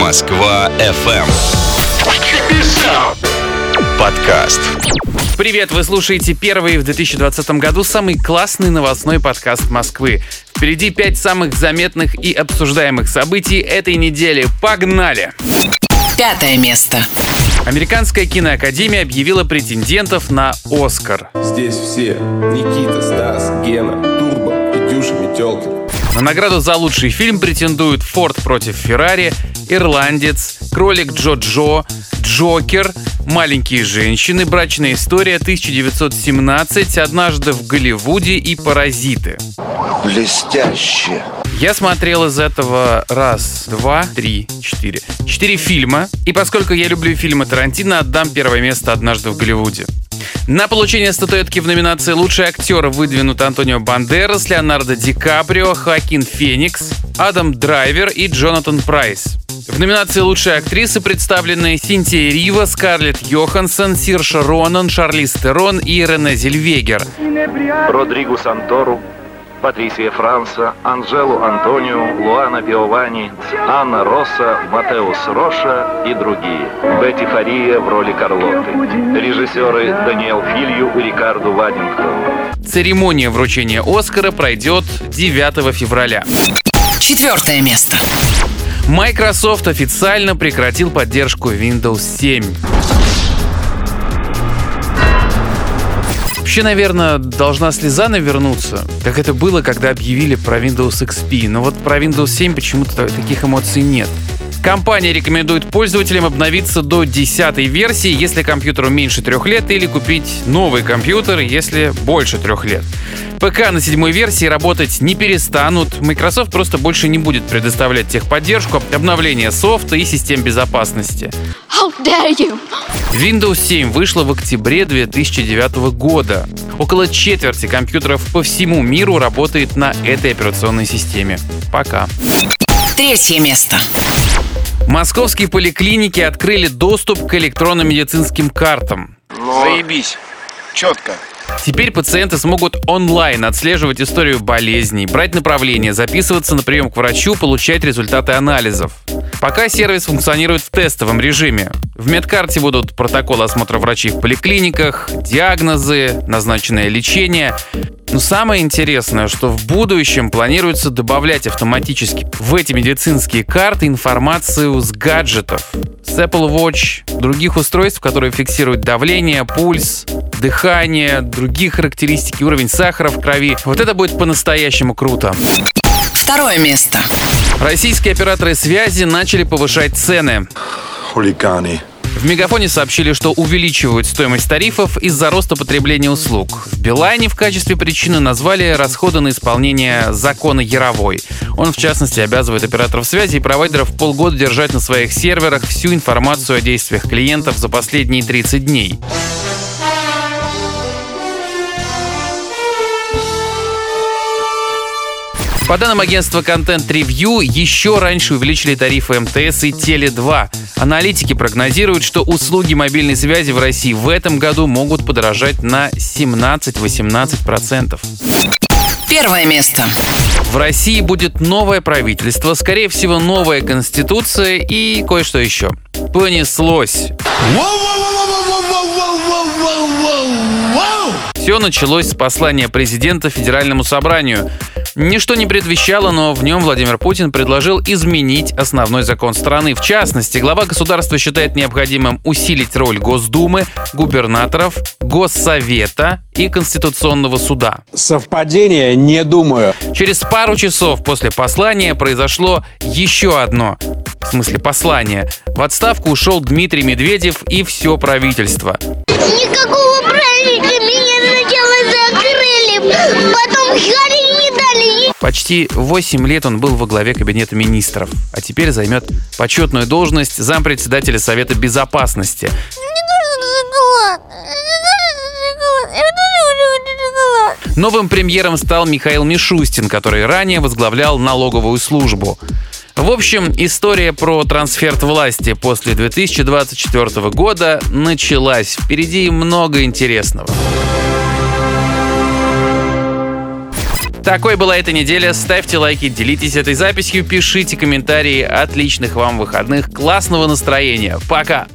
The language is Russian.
Москва FM. Подкаст. Привет, вы слушаете первый в 2020 году самый классный новостной подкаст Москвы. Впереди пять самых заметных и обсуждаемых событий этой недели. Погнали! Пятое место. Американская киноакадемия объявила претендентов на Оскар. Здесь все. Никита, Стас, Гена, Турбо, Петюша, Метелкин. На награду за лучший фильм претендуют «Форд против Феррари», «Ирландец», «Кролик Джо-Джо», «Джокер», «Маленькие женщины», «Брачная история», «1917», «Однажды в Голливуде» и «Паразиты». Блестяще. Я смотрел из этого раз, два, три, четыре. Четыре фильма. И поскольку я люблю фильмы Тарантино, отдам первое место «Однажды в Голливуде». На получение статуэтки в номинации «Лучший актер» выдвинут Антонио Бандерас, Леонардо Ди Каприо, Хоакин Феникс, Адам Драйвер и Джонатан Прайс. В номинации «Лучшая актриса» представлены Синтия Рива, Скарлетт Йоханссон, Сирша Ронан, Шарлиз Терон и Рене Зельвегер. Родригу Сантору, Патрисия Франса, Анжелу Антонио, Луана Пиовани, Анна Росса, Матеус Роша и другие. Бетти Фария в роли Карлоты. Режиссеры Даниэл Филью и Рикарду Вадингтон. Церемония вручения Оскара пройдет 9 февраля. Четвертое место. Microsoft официально прекратил поддержку Windows 7. Вообще, наверное, должна слеза навернуться, как это было, когда объявили про Windows XP. Но вот про Windows 7 почему-то таких эмоций нет. Компания рекомендует пользователям обновиться до 10 версии, если компьютеру меньше трех лет, или купить новый компьютер, если больше трех лет. ПК на седьмой версии работать не перестанут. Microsoft просто больше не будет предоставлять техподдержку, обновление софта и систем безопасности. How dare you! Windows 7 вышла в октябре 2009 года. Около четверти компьютеров по всему миру работает на этой операционной системе. Пока. Третье место. Московские поликлиники открыли доступ к электронным медицинским картам. Заебись. Четко. Теперь пациенты смогут онлайн отслеживать историю болезней, брать направления, записываться на прием к врачу, получать результаты анализов. Пока сервис функционирует в тестовом режиме. В медкарте будут протоколы осмотра врачей в поликлиниках, диагнозы, назначенное лечение. Но самое интересное, что в будущем планируется добавлять автоматически в эти медицинские карты информацию с гаджетов, с Apple Watch, других устройств, которые фиксируют давление, пульс, дыхание, другие характеристики, уровень сахара в крови. Вот это будет по-настоящему круто. Второе место. Российские операторы связи начали повышать цены. Хулиганы. В Мегафоне сообщили, что увеличивают стоимость тарифов из-за роста потребления услуг. В Билайне в качестве причины назвали расходы на исполнение закона Яровой. Он, в частности, обязывает операторов связи и провайдеров полгода держать на своих серверах всю информацию о действиях клиентов за последние 30 дней. По данным агентства Content Review, еще раньше увеличили тарифы МТС и Теле2. Аналитики прогнозируют, что услуги мобильной связи в России в этом году могут подорожать на 17-18%. Первое место. В России будет новое правительство, скорее всего, новая конституция и кое-что еще. Понеслось. Все началось с послания президента Федеральному собранию. Ничто не предвещало, но в нем Владимир Путин предложил изменить основной закон страны. В частности, глава государства считает необходимым усилить роль Госдумы, губернаторов, Госсовета и Конституционного суда. Совпадение не думаю. Через пару часов после послания произошло еще одно. В смысле послание. В отставку ушел Дмитрий Медведев и все правительство. Никакого правильника меня сначала закрыли, потом Харри не дали. Почти 8 лет он был во главе Кабинета министров, а теперь займет почетную должность зампредседателя Совета Безопасности. Новым премьером стал Михаил Мишустин, который ранее возглавлял налоговую службу. В общем, история про трансфер власти после 2024 года началась. Впереди много интересного. Такой была эта неделя. Ставьте лайки, делитесь этой записью, пишите комментарии. Отличных вам выходных, классного настроения. Пока!